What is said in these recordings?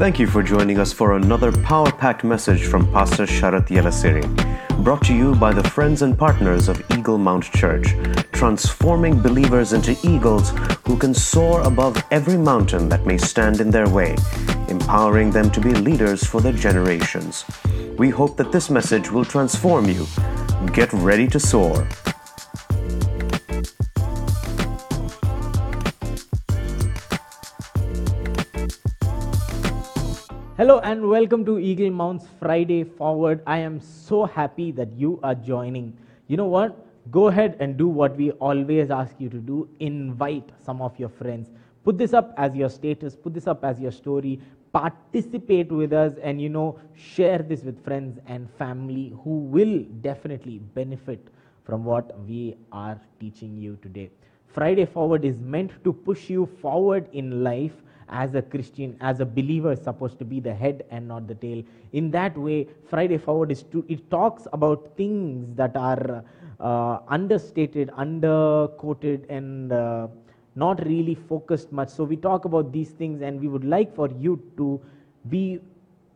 Thank you for joining us for another power packed message from Pastor Sharat Yelasiri. Brought to you by the friends and partners of Eagle Mount Church, transforming believers into eagles who can soar above every mountain that may stand in their way, empowering them to be leaders for their generations. We hope that this message will transform you. Get ready to soar. And welcome to Eagle Mount's Friday Forward. I am so happy that you are joining. You know what? Go ahead and do what we always ask you to do invite some of your friends. Put this up as your status, put this up as your story, participate with us, and you know, share this with friends and family who will definitely benefit from what we are teaching you today. Friday Forward is meant to push you forward in life as a Christian, as a believer, is supposed to be the head and not the tail. In that way, Friday Forward is to, it talks about things that are uh, understated, underquoted, and uh, not really focused much. So we talk about these things, and we would like for you to be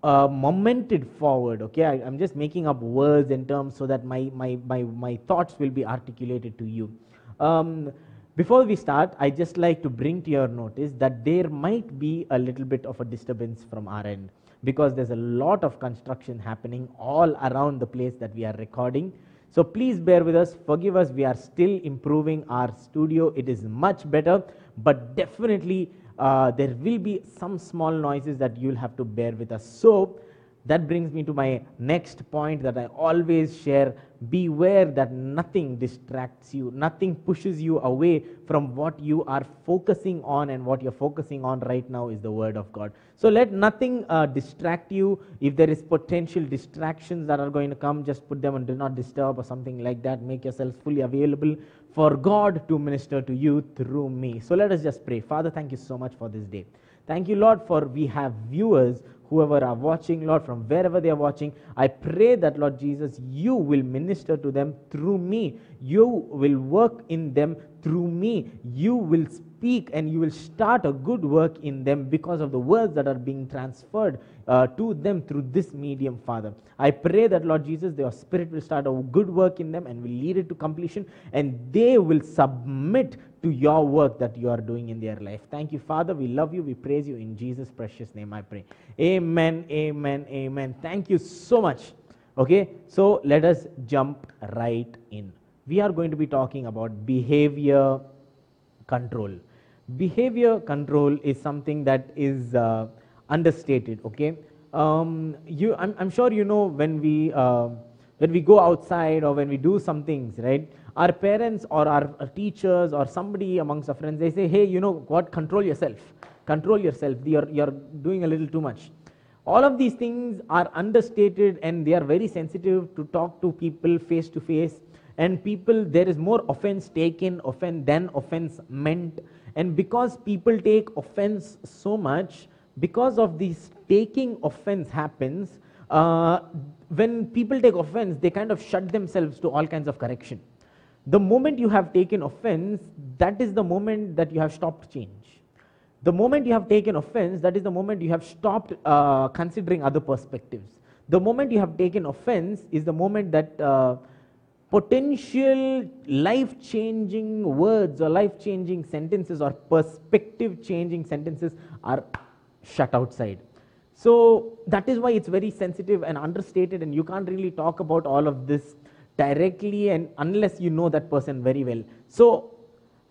uh, momented forward. Okay, I, am just making up words and terms so that my my my my thoughts will be articulated to you. Um, before we start, I just like to bring to your notice that there might be a little bit of a disturbance from our end because there's a lot of construction happening all around the place that we are recording. So please bear with us, forgive us. We are still improving our studio. It is much better, but definitely uh, there will be some small noises that you'll have to bear with us. So that brings me to my next point that I always share. Beware that nothing distracts you, nothing pushes you away from what you are focusing on, and what you're focusing on right now is the Word of God. So let nothing uh, distract you. If there is potential distractions that are going to come, just put them on do not disturb or something like that. Make yourself fully available for God to minister to you through me. So let us just pray. Father, thank you so much for this day. Thank you, Lord, for we have viewers whoever are watching, Lord, from wherever they are watching. I pray that, Lord Jesus, you will minister to them through me. You will work in them through me. You will speak and you will start a good work in them because of the words that are being transferred uh, to them through this medium, Father. I pray that, Lord Jesus, your Spirit will start a good work in them and will lead it to completion, and they will submit to your work that you are doing in their life. Thank you, Father. We love you. We praise you. In Jesus' precious name, I pray. Amen, amen, amen. Thank you so much. Okay, so let us jump right in. We are going to be talking about behavior control. Behavior control is something that is uh, understated. Okay, um, you, I'm, I'm, sure you know when we uh, when we go outside or when we do some things, right? Our parents or our teachers or somebody amongst our friends, they say, hey, you know what, control yourself. Control yourself. You're, you're doing a little too much. All of these things are understated and they are very sensitive to talk to people face to face. And people, there is more offense taken offense than offense meant. And because people take offense so much, because of this taking offense happens, uh, when people take offense, they kind of shut themselves to all kinds of correction. The moment you have taken offense, that is the moment that you have stopped change. The moment you have taken offense, that is the moment you have stopped uh, considering other perspectives. The moment you have taken offense is the moment that uh, potential life changing words or life changing sentences or perspective changing sentences are shut outside. So that is why it's very sensitive and understated, and you can't really talk about all of this directly and unless you know that person very well. So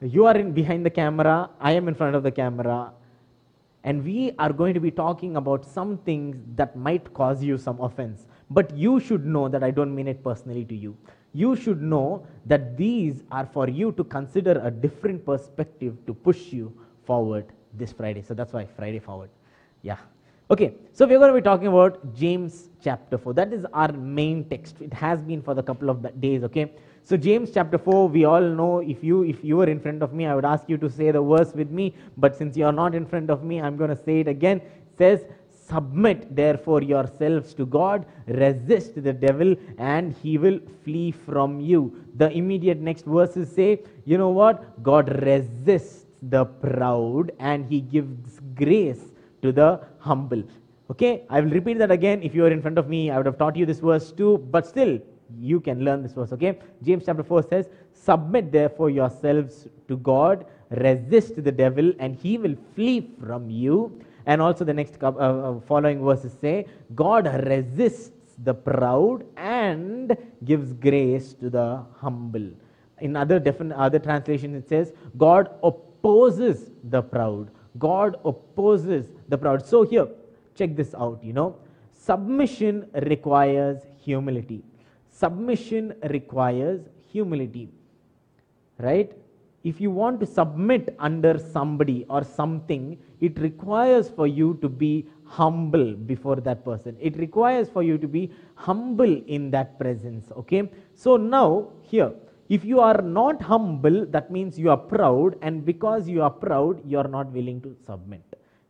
you are in behind the camera, I am in front of the camera, and we are going to be talking about some things that might cause you some offense. But you should know that I don't mean it personally to you. You should know that these are for you to consider a different perspective to push you forward this Friday. So that's why Friday forward. Yeah. Okay, so we're going to be talking about James chapter 4. That is our main text. It has been for the couple of days, okay? So James chapter 4, we all know if you if you were in front of me, I would ask you to say the verse with me, but since you are not in front of me, I'm going to say it again. It says, "Submit therefore yourselves to God, resist the devil and he will flee from you." The immediate next verses say, you know what? God resists the proud and he gives grace to the humble. Okay, I will repeat that again. If you are in front of me, I would have taught you this verse too, but still, you can learn this verse. Okay, James chapter 4 says, Submit therefore yourselves to God, resist the devil, and he will flee from you. And also, the next uh, uh, following verses say, God resists the proud and gives grace to the humble. In other, different, other translations, it says, God opposes the proud. God opposes the proud. So, here, check this out, you know. Submission requires humility. Submission requires humility. Right? If you want to submit under somebody or something, it requires for you to be humble before that person. It requires for you to be humble in that presence. Okay? So now, here, if you are not humble, that means you are proud, and because you are proud, you are not willing to submit.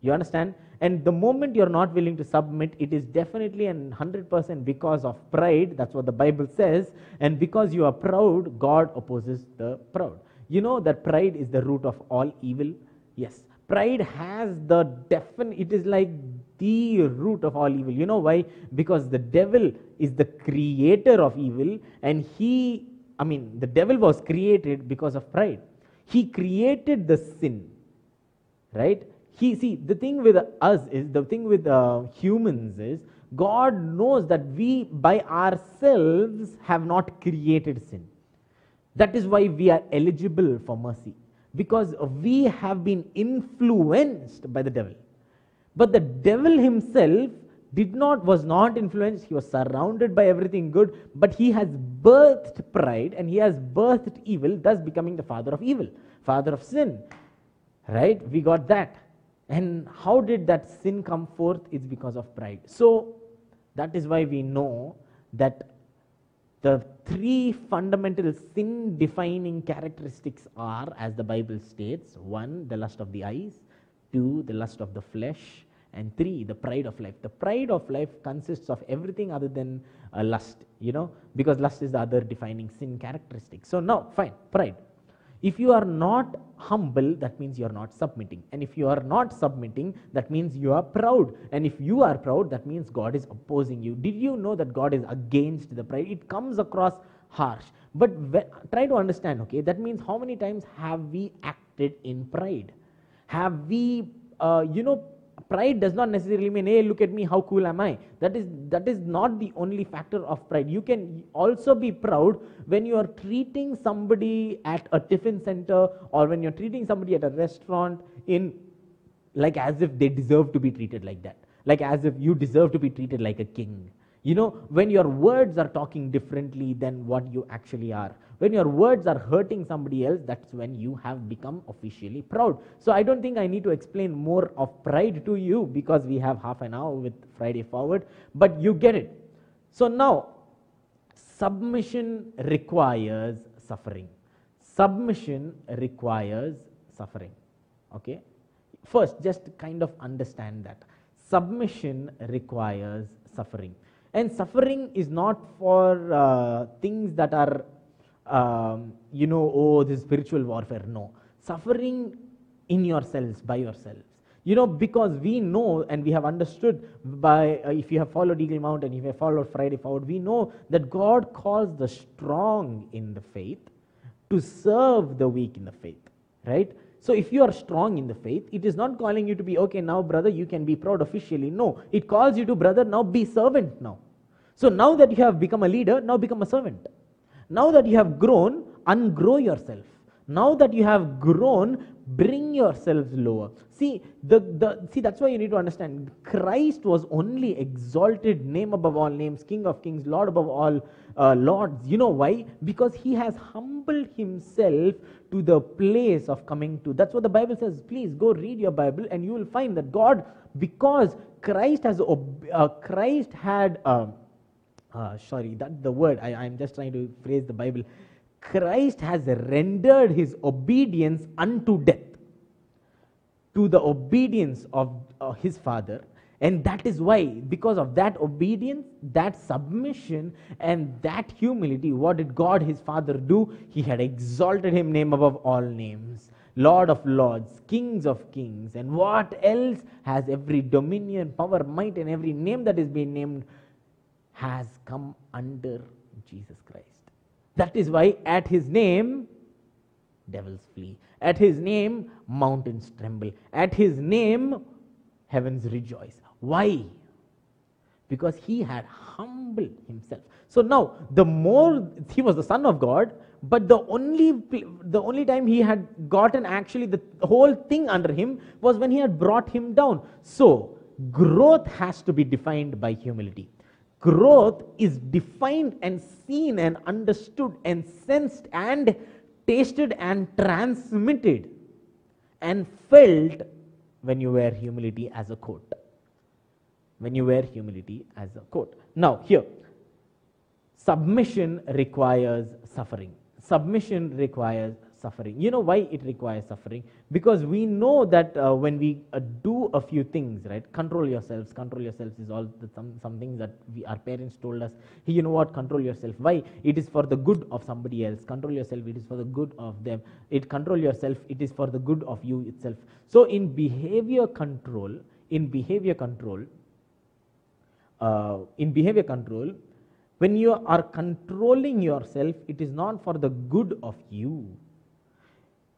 You understand? And the moment you're not willing to submit, it is definitely and 100% because of pride. That's what the Bible says. And because you are proud, God opposes the proud. You know that pride is the root of all evil? Yes. Pride has the definite, it is like the root of all evil. You know why? Because the devil is the creator of evil, and he, I mean, the devil was created because of pride. He created the sin, right? he see the thing with us is the thing with uh, humans is god knows that we by ourselves have not created sin that is why we are eligible for mercy because we have been influenced by the devil but the devil himself did not was not influenced he was surrounded by everything good but he has birthed pride and he has birthed evil thus becoming the father of evil father of sin right we got that and how did that sin come forth? It's because of pride. So that is why we know that the three fundamental sin defining characteristics are, as the Bible states one, the lust of the eyes, two, the lust of the flesh, and three, the pride of life. The pride of life consists of everything other than uh, lust, you know, because lust is the other defining sin characteristic. So now, fine, pride. If you are not humble, that means you are not submitting. And if you are not submitting, that means you are proud. And if you are proud, that means God is opposing you. Did you know that God is against the pride? It comes across harsh. But try to understand, okay? That means how many times have we acted in pride? Have we, uh, you know, pride does not necessarily mean hey look at me how cool am i? That is that is not the only factor of pride. You can also be proud when you are treating somebody at a tiffin center or when you're treating somebody at a restaurant in like as if they deserve to be treated like that. Like as if you deserve to be treated like a king. You know when your words are talking differently than what you actually are when your words are hurting somebody else, that's when you have become officially proud. So I don't think I need to explain more of pride to you because we have half an hour with Friday Forward, but you get it. So now, submission requires suffering. Submission requires suffering. Okay? First, just kind of understand that. Submission requires suffering. And suffering is not for uh, things that are um, you know, oh, this spiritual warfare. No. Suffering in yourselves, by yourselves. You know, because we know and we have understood by, uh, if you have followed Eagle Mountain, if you have followed Friday Forward, we know that God calls the strong in the faith to serve the weak in the faith, right? So if you are strong in the faith, it is not calling you to be, okay, now brother, you can be proud officially. No, it calls you to, brother, now be servant now. So now that you have become a leader, now become a servant. Now that you have grown, ungrow yourself. Now that you have grown, bring yourselves lower. See, the, the, see, that's why you need to understand. Christ was only exalted, name above all names, King of kings, Lord above all uh, lords. You know why? Because he has humbled himself to the place of coming to. That's what the Bible says. Please go read your Bible, and you will find that God, because Christ has, uh, Christ had. Uh, uh, sorry, that's the word. I, I'm just trying to phrase the Bible. Christ has rendered his obedience unto death to the obedience of uh, his Father. And that is why, because of that obedience, that submission, and that humility, what did God his Father do? He had exalted him name above all names. Lord of lords, kings of kings, and what else has every dominion, power, might, and every name that is being named has come under Jesus Christ. That is why at his name, devils flee. At his name, mountains tremble. At his name, heavens rejoice. Why? Because he had humbled himself. So now, the more he was the Son of God, but the only the only time he had gotten actually the whole thing under him was when he had brought him down. So growth has to be defined by humility. Growth is defined and seen and understood and sensed and tasted and transmitted and felt when you wear humility as a coat. When you wear humility as a coat. Now, here, submission requires suffering. Submission requires suffering. You know why it requires suffering? Because we know that uh, when we uh, do a few things, right? Control yourselves. Control yourselves is all the, some some things that we, our parents told us. Hey, you know what? Control yourself. Why? It is for the good of somebody else. Control yourself. It is for the good of them. It control yourself. It is for the good of you itself. So in behavior control, in behavior control, uh, in behavior control, when you are controlling yourself, it is not for the good of you.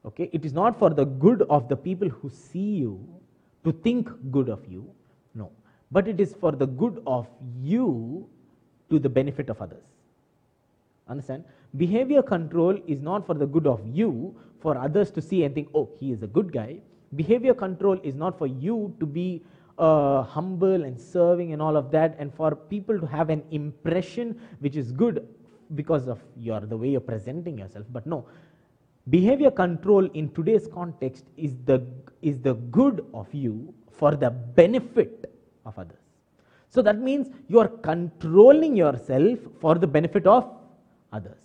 Okay, it is not for the good of the people who see you to think good of you. No, but it is for the good of you to the benefit of others. Understand? Behavior control is not for the good of you, for others to see and think, oh, he is a good guy. Behavior control is not for you to be uh, humble and serving and all of that, and for people to have an impression which is good because of your the way you're presenting yourself. But no, behavior control in today's context is the is the good of you for the benefit of others. So that means you are controlling yourself for the benefit of others.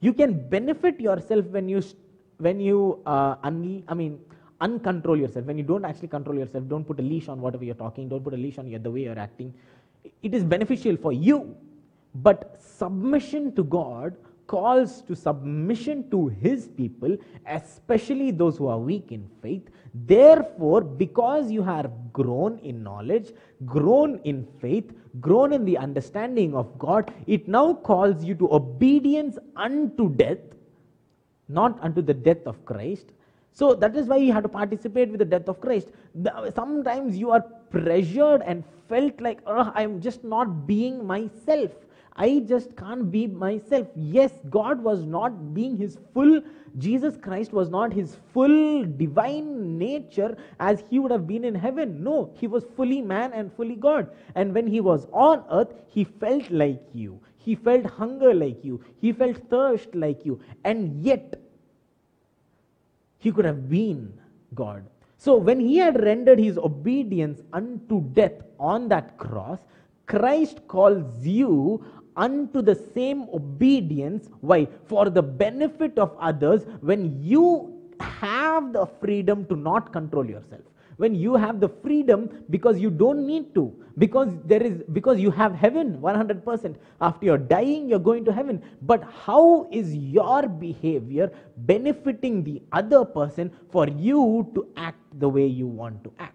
You can benefit yourself when you when you uh, un, I mean uncontrol yourself, when you don't actually control yourself, don't put a leash on whatever you're talking, don't put a leash on your, the way you're acting, it is beneficial for you. But submission to God calls to submission to His people, especially those who are weak in faith. Therefore, because you have grown in knowledge, grown in faith, grown in the understanding of God, it now calls you to obedience unto death, not unto the death of Christ, so that is why you have to participate with the death of Christ. Sometimes you are pressured and felt like, oh, I'm just not being myself. I just can't be myself. Yes, God was not being his full, Jesus Christ was not his full divine nature as he would have been in heaven. No, he was fully man and fully God. And when he was on earth, he felt like you. He felt hunger like you. He felt thirst like you. And yet, he could have been God. So when he had rendered his obedience unto death on that cross, Christ calls you unto the same obedience. Why? For the benefit of others. When you have the freedom to not control yourself. When you have the freedom because you don't need to. Because there is because you have heaven 100% after you're dying you're going to heaven. But how is your behavior benefiting the other person for you to act the way you want to act?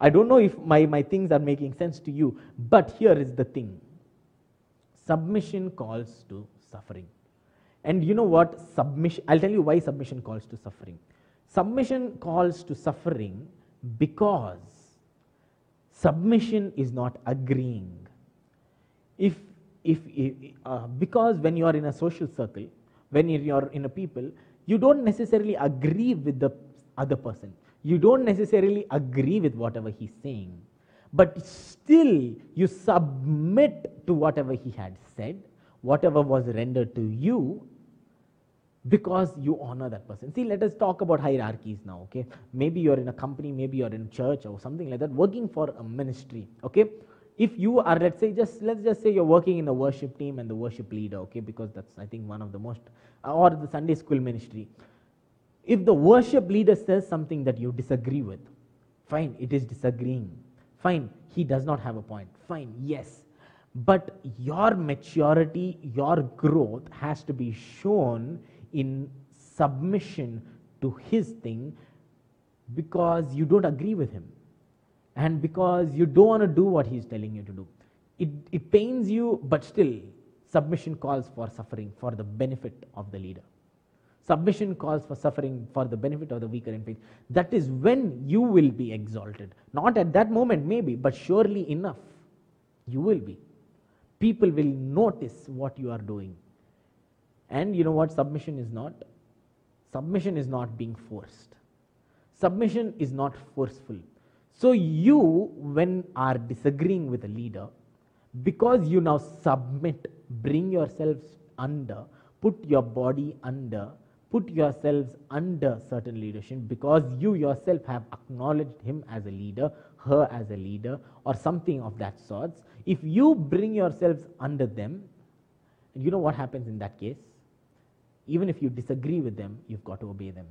I don't know if my, my things are making sense to you but here is the thing submission calls to suffering and you know what submission i'll tell you why submission calls to suffering Submission calls to suffering because submission is not agreeing. If, if, uh, because when you are in a social circle, when you're in a people, you don't necessarily agree with the other person. You don't necessarily agree with whatever he's saying. But still, you submit to whatever he had said, whatever was rendered to you, because you honor that person. See, let us talk about hierarchies now, okay? Maybe you're in a company, maybe you're in church or something like that, working for a ministry, okay? If you are, let's say, just let's just say you're working in the worship team and the worship leader, okay? Because that's, I think, one of the most, or the Sunday school ministry. If the worship leader says something that you disagree with, fine, it is disagreeing. Fine, he does not have a point. Fine, yes. But your maturity, your growth has to be shown in submission to his thing because you don't agree with him and because you don't want to do what he's telling you to do. It, it pains you, but still, submission calls for suffering for the benefit of the leader. Submission calls for suffering for the benefit of the weaker in faith. That is when you will be exalted. Not at that moment, maybe, but surely enough, you will be. People will notice what you are doing. And you know what submission is not? Submission is not being forced. Submission is not forceful. So, you, when are disagreeing with a leader, because you now submit, bring yourselves under, put your body under, put yourselves under certain leadership because you yourself have acknowledged him as a leader, her as a leader, or something of that sort. If you bring yourselves under them, you know what happens in that case? Even if you disagree with them, you've got to obey them.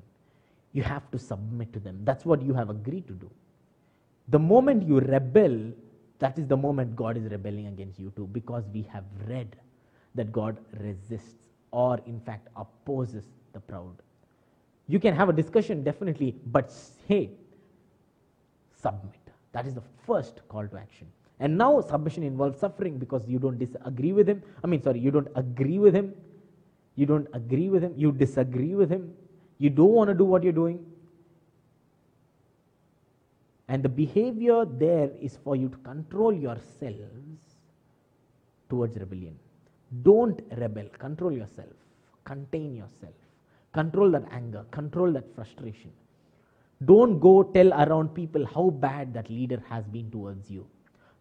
You have to submit to them. That's what you have agreed to do. The moment you rebel, that is the moment God is rebelling against you too, because we have read that God resists or, in fact, opposes the proud. You can have a discussion, definitely, but hey, submit. That is the first call to action. And now submission involves suffering because you don't disagree with him. I mean, sorry, you don't agree with him. You don't agree with him. You disagree with him. You don't want to do what you're doing. And the behavior there is for you to control yourselves towards rebellion. Don't rebel. Control yourself. Contain yourself. Control that anger. Control that frustration. Don't go tell around people how bad that leader has been towards you.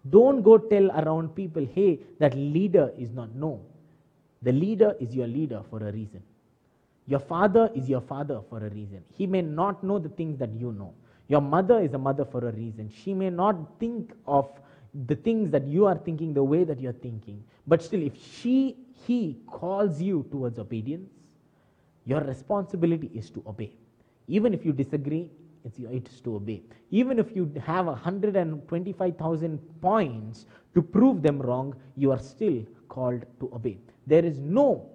Don't go tell around people, hey, that leader is not. No. The leader is your leader for a reason. Your father is your father for a reason. He may not know the things that you know. Your mother is a mother for a reason. She may not think of the things that you are thinking the way that you're thinking. But still, if she, he calls you towards obedience, your responsibility is to obey. Even if you disagree, it's, it is to obey. Even if you have 125,000 points to prove them wrong, you are still called to obey. There is no,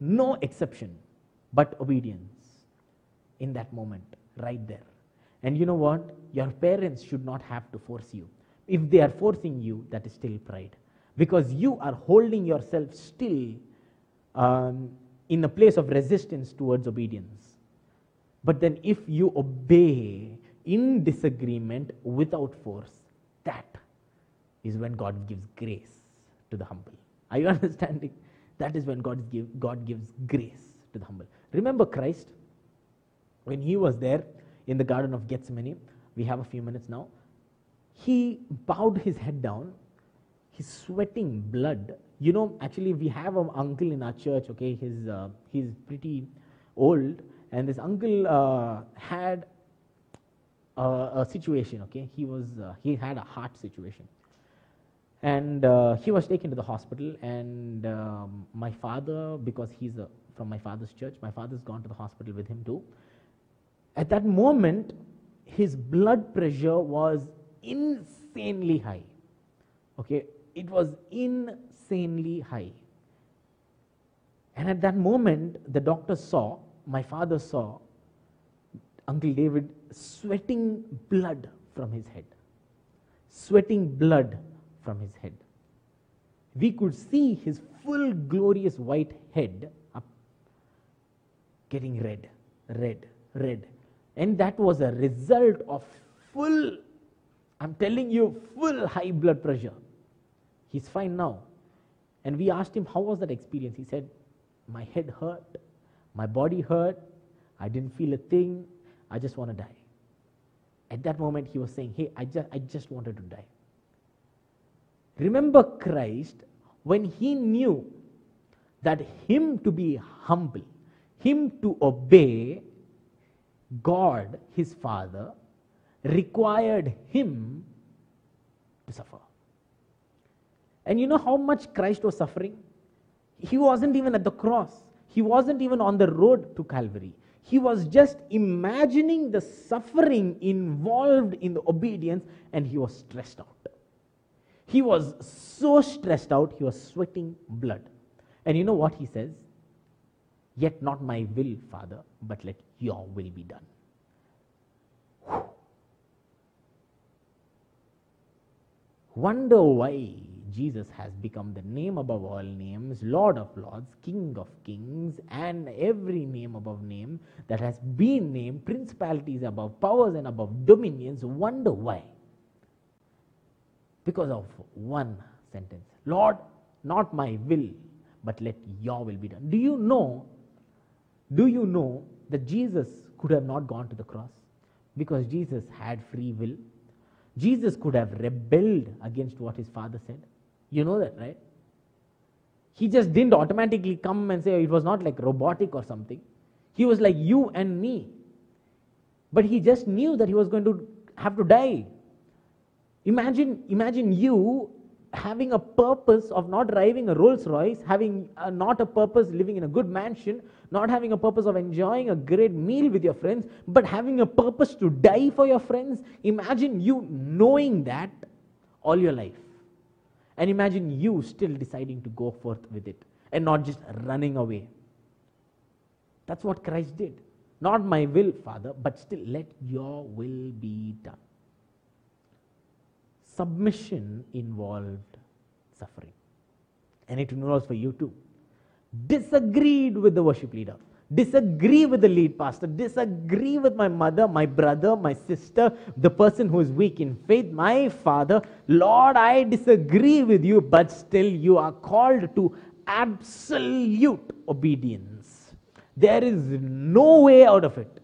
no exception but obedience in that moment, right there. And you know what? Your parents should not have to force you. If they are forcing you, that is still pride. Because you are holding yourself still um, in a place of resistance towards obedience. But then, if you obey in disagreement without force, that is when God gives grace to the humble. Are you understanding? That is when God, give, God gives grace to the humble. Remember Christ when he was there in the Garden of Gethsemane. We have a few minutes now. He bowed his head down. He's sweating blood. You know, actually, we have an uncle in our church. Okay, he's uh, he's pretty old, and this uncle uh, had a, a, situation. Okay, he was uh, he had a heart situation, and uh, he was taken to the hospital. And um, my father, because he's a, from my father's church, my father's gone to the hospital with him too. At that moment, his blood pressure was insanely high. Okay, it was insanely high. And at that moment, the doctor saw, my father saw, Uncle David sweating blood from his head. Sweating blood from his head. We could see his full glorious white head up, getting red, red, red. And that was a result of full, I'm telling you, full high blood pressure. He's fine now. And we asked him, How was that experience? He said, My head hurt, my body hurt, I didn't feel a thing, I just want to die. At that moment, he was saying, Hey, I just, I just wanted to die. Remember Christ when he knew that him to be humble, him to obey, God, his Father, required him to suffer. And you know how much Christ was suffering? He wasn't even at the cross, he wasn't even on the road to Calvary. He was just imagining the suffering involved in the obedience, and he was stressed out. He was so stressed out, he was sweating blood. And you know what he says? Yet not my will, Father, but let your will be done. Wonder why Jesus has become the name above all names, Lord of lords, King of kings, and every name above name that has been named, principalities above powers and above dominions. Wonder why? Because of one sentence Lord, not my will, but let your will be done. Do you know? Do you know that Jesus could have not gone to the cross? Because Jesus had free will. Jesus could have rebelled against what his father said. You know that, right? He just didn't automatically come and say it was not like robotic or something. He was like you and me. But he just knew that he was going to have to die. Imagine, imagine you having a purpose of not driving a Rolls Royce, having uh, not a purpose living in a good mansion, not having a purpose of enjoying a great meal with your friends, but having a purpose to die for your friends. Imagine you knowing that all your life. And imagine you still deciding to go forth with it and not just running away. That's what Christ did. Not my will, Father, but still let your will be done. Submission involved suffering. And it involves for you too. Disagreed with the worship leader, disagree with the lead pastor, disagree with my mother, my brother, my sister, the person who is weak in faith, my father. Lord, I disagree with you, but still you are called to absolute obedience. There is no way out of it.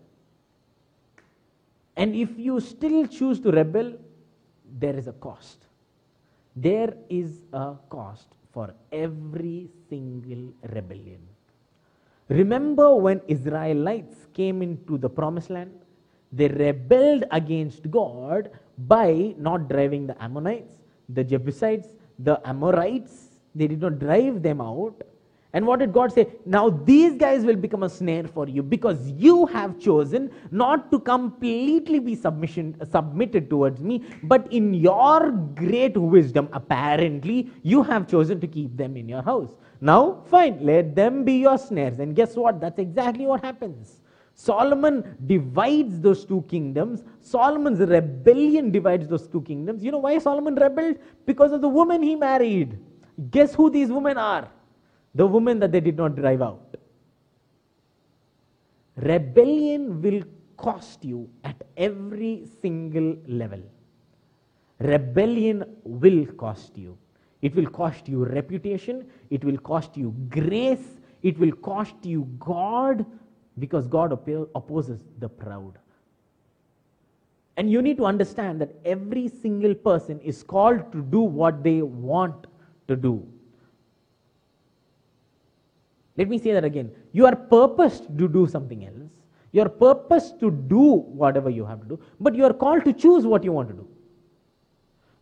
And if you still choose to rebel, there is a cost. There is a cost for every single rebellion. Remember when Israelites came into the promised land? They rebelled against God by not driving the Ammonites, the Jebusites, the Amorites. They did not drive them out. And what did God say? Now these guys will become a snare for you because you have chosen not to completely be submission, submitted towards me, but in your great wisdom, apparently, you have chosen to keep them in your house. Now, fine, let them be your snares. And guess what? That's exactly what happens. Solomon divides those two kingdoms. Solomon's rebellion divides those two kingdoms. You know why Solomon rebelled? Because of the woman he married. Guess who these women are? the woman that they did not drive out. Rebellion will cost you at every single level. Rebellion will cost you. It will cost you reputation, it will cost you grace, it will cost you God because God opposes the proud. And you need to understand that every single person is called to do what they want to do. Let me say that again. You are purposed to do something else. You are purposed to do whatever you have to do, but you are called to choose what you want to do.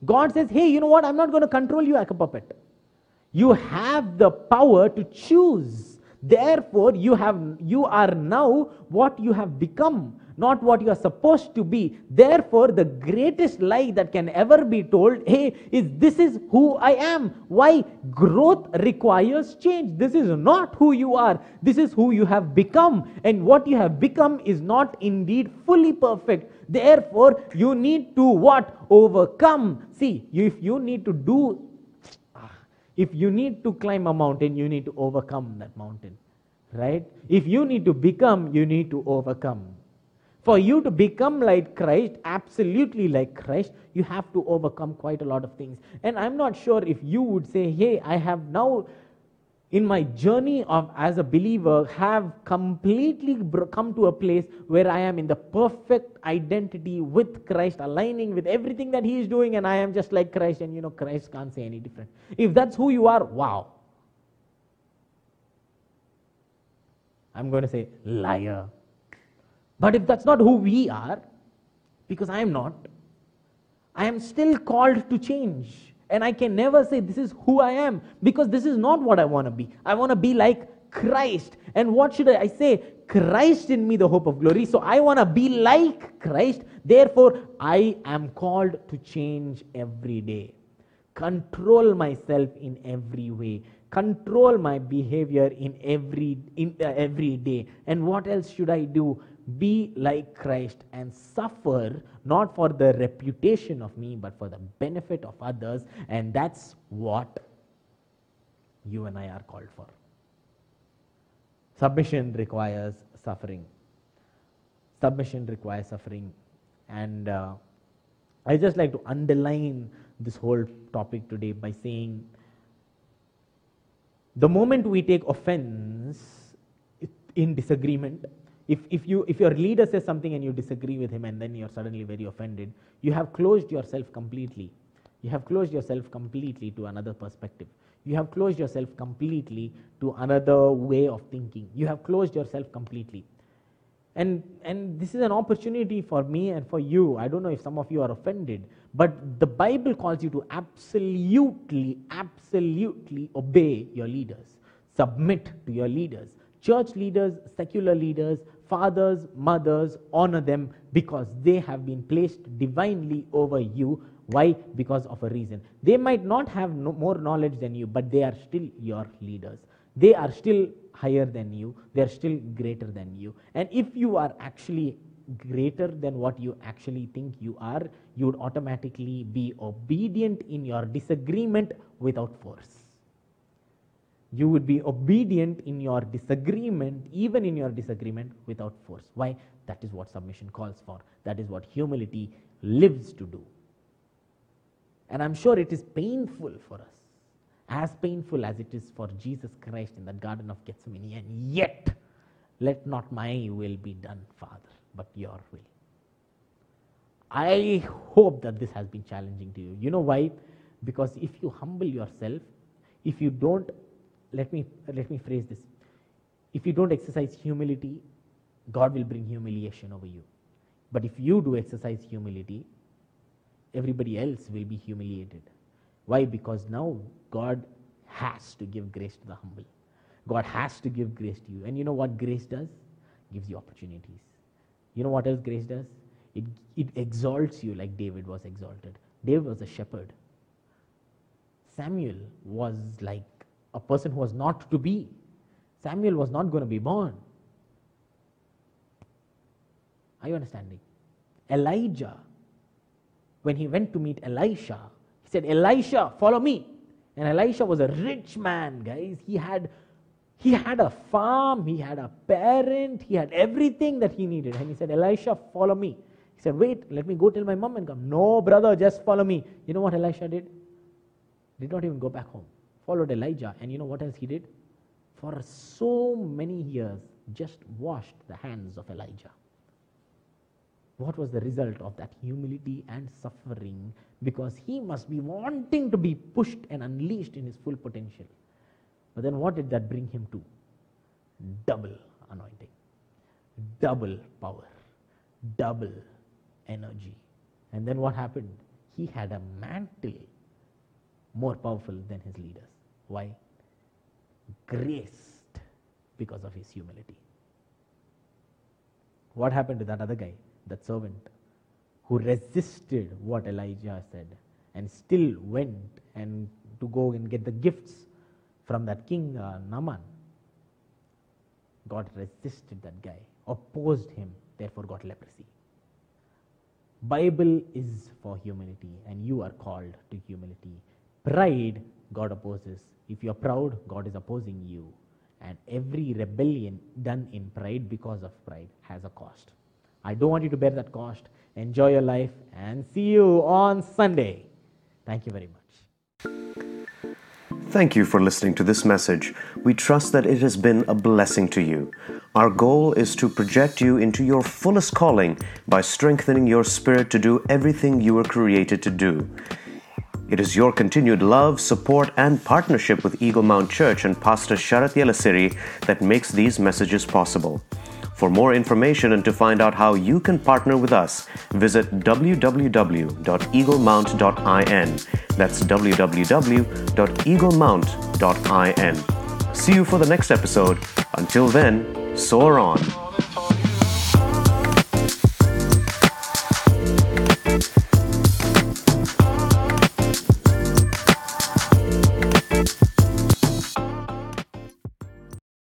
God says, hey, you know what? I'm not going to control you like a puppet. You have the power to choose. Therefore, you, have, you are now what you have become not what you are supposed to be. Therefore, the greatest lie that can ever be told, hey, is this is who I am. Why? Growth requires change. This is not who you are. This is who you have become. And what you have become is not indeed fully perfect. Therefore, you need to what? Overcome. See, if you need to do, if you need to climb a mountain, you need to overcome that mountain. Right? If you need to become, you need to overcome. For you to become like Christ, absolutely like Christ, you have to overcome quite a lot of things. And I'm not sure if you would say, hey, I have now in my journey of as a believer have completely come to a place where i am in the perfect identity with christ aligning with everything that he is doing and i am just like christ and you know christ can't say any different. If that's who you are wow. I'm going to say liar but if that's not who we are, because I am not, I am still called to change. And I can never say this is who I am because this is not what I want to be. I want to be like Christ. And what should I, say? Christ in me, the hope of glory. So I want to be like Christ. Therefore, I am called to change every day. Control myself in every way control my behavior in every in uh, every day and what else should i do be like Christ and suffer not for the reputation of me, but for the benefit of others. And that's what you and I are called for. Submission requires suffering. Submission requires suffering. And uh, I just like to underline this whole topic today by saying the moment we take offense in disagreement, if, if, you, if your leader says something and you disagree with him and then you're suddenly very offended, you have closed yourself completely. You have closed yourself completely to another perspective. You have closed yourself completely to another way of thinking. You have closed yourself completely. And, and this is an opportunity for me and for you. I don't know if some of you are offended, but the Bible calls you to absolutely, absolutely obey your leaders, submit to your leaders. Church leaders, secular leaders, fathers, mothers, honor them because they have been placed divinely over you. Why? Because of a reason. They might not have no more knowledge than you, but they are still your leaders. They are still higher than you, they are still greater than you. And if you are actually greater than what you actually think you are, you would automatically be obedient in your disagreement without force. You would be obedient in your disagreement, even in your disagreement, without force. Why? That is what submission calls for. That is what humility lives to do. And I'm sure it is painful for us as painful as it is for Jesus Christ in the Garden of Gethsemane. And yet, let not my will be done, Father, but your will. I hope that this has been challenging to you. You know why? Because if you humble yourself, if you don't, let me, let me phrase this. If you don't exercise humility, God will bring humiliation over you. But if you do exercise humility, everybody else will be humiliated. Why? Because now God has to give grace to the humble. God has to give grace to you. And you know what grace does? it Gives you opportunities. You know what else grace does? It, it exalts you like David was exalted. David was a shepherd. Samuel was like a person who was not to be. Samuel was not going to be born. Are you understanding? Elijah, when he went to meet Elisha, he said, Elisha, follow me. And Elisha was a rich man, guys. He had he had a farm, he had a parent, he had everything that he needed. And he said, Elisha, follow me. He said, Wait, let me go tell my mom and come. No, brother, just follow me. You know what Elisha did? Did not even go back home. Followed Elijah. And you know what else he did? For so many years, just washed the hands of Elijah. What was the result of that humility and suffering because he must be wanting to be pushed and unleashed in his full potential. But then what did that bring him to? Double anointing, double power, double energy. And then what happened? He had a mantle more powerful than his leaders. Why? Graced because of his humility. What happened to that other guy, that servant? who resisted what Elijah said and still went and to go and get the gifts from that king uh, Naaman. God resisted that guy, opposed him, therefore got leprosy. Bible is for humility and you are called to humility. Pride God opposes. If you are proud, God is opposing you. And every rebellion done in pride because of pride has a cost. I don't want you to bear that cost. Enjoy your life and see you on Sunday. Thank you very much. Thank you for listening to this message. We trust that it has been a blessing to you. Our goal is to project you into your fullest calling by strengthening your spirit to do everything you were created to do. It is your continued love, support, and partnership with Eagle Mount Church and Pastor Sharath Yelasiri that makes these messages possible. For more information and to find out how you can partner with us, visit www.eaglemount.in. That's www.eaglemount.in. See you for the next episode. Until then, soar on.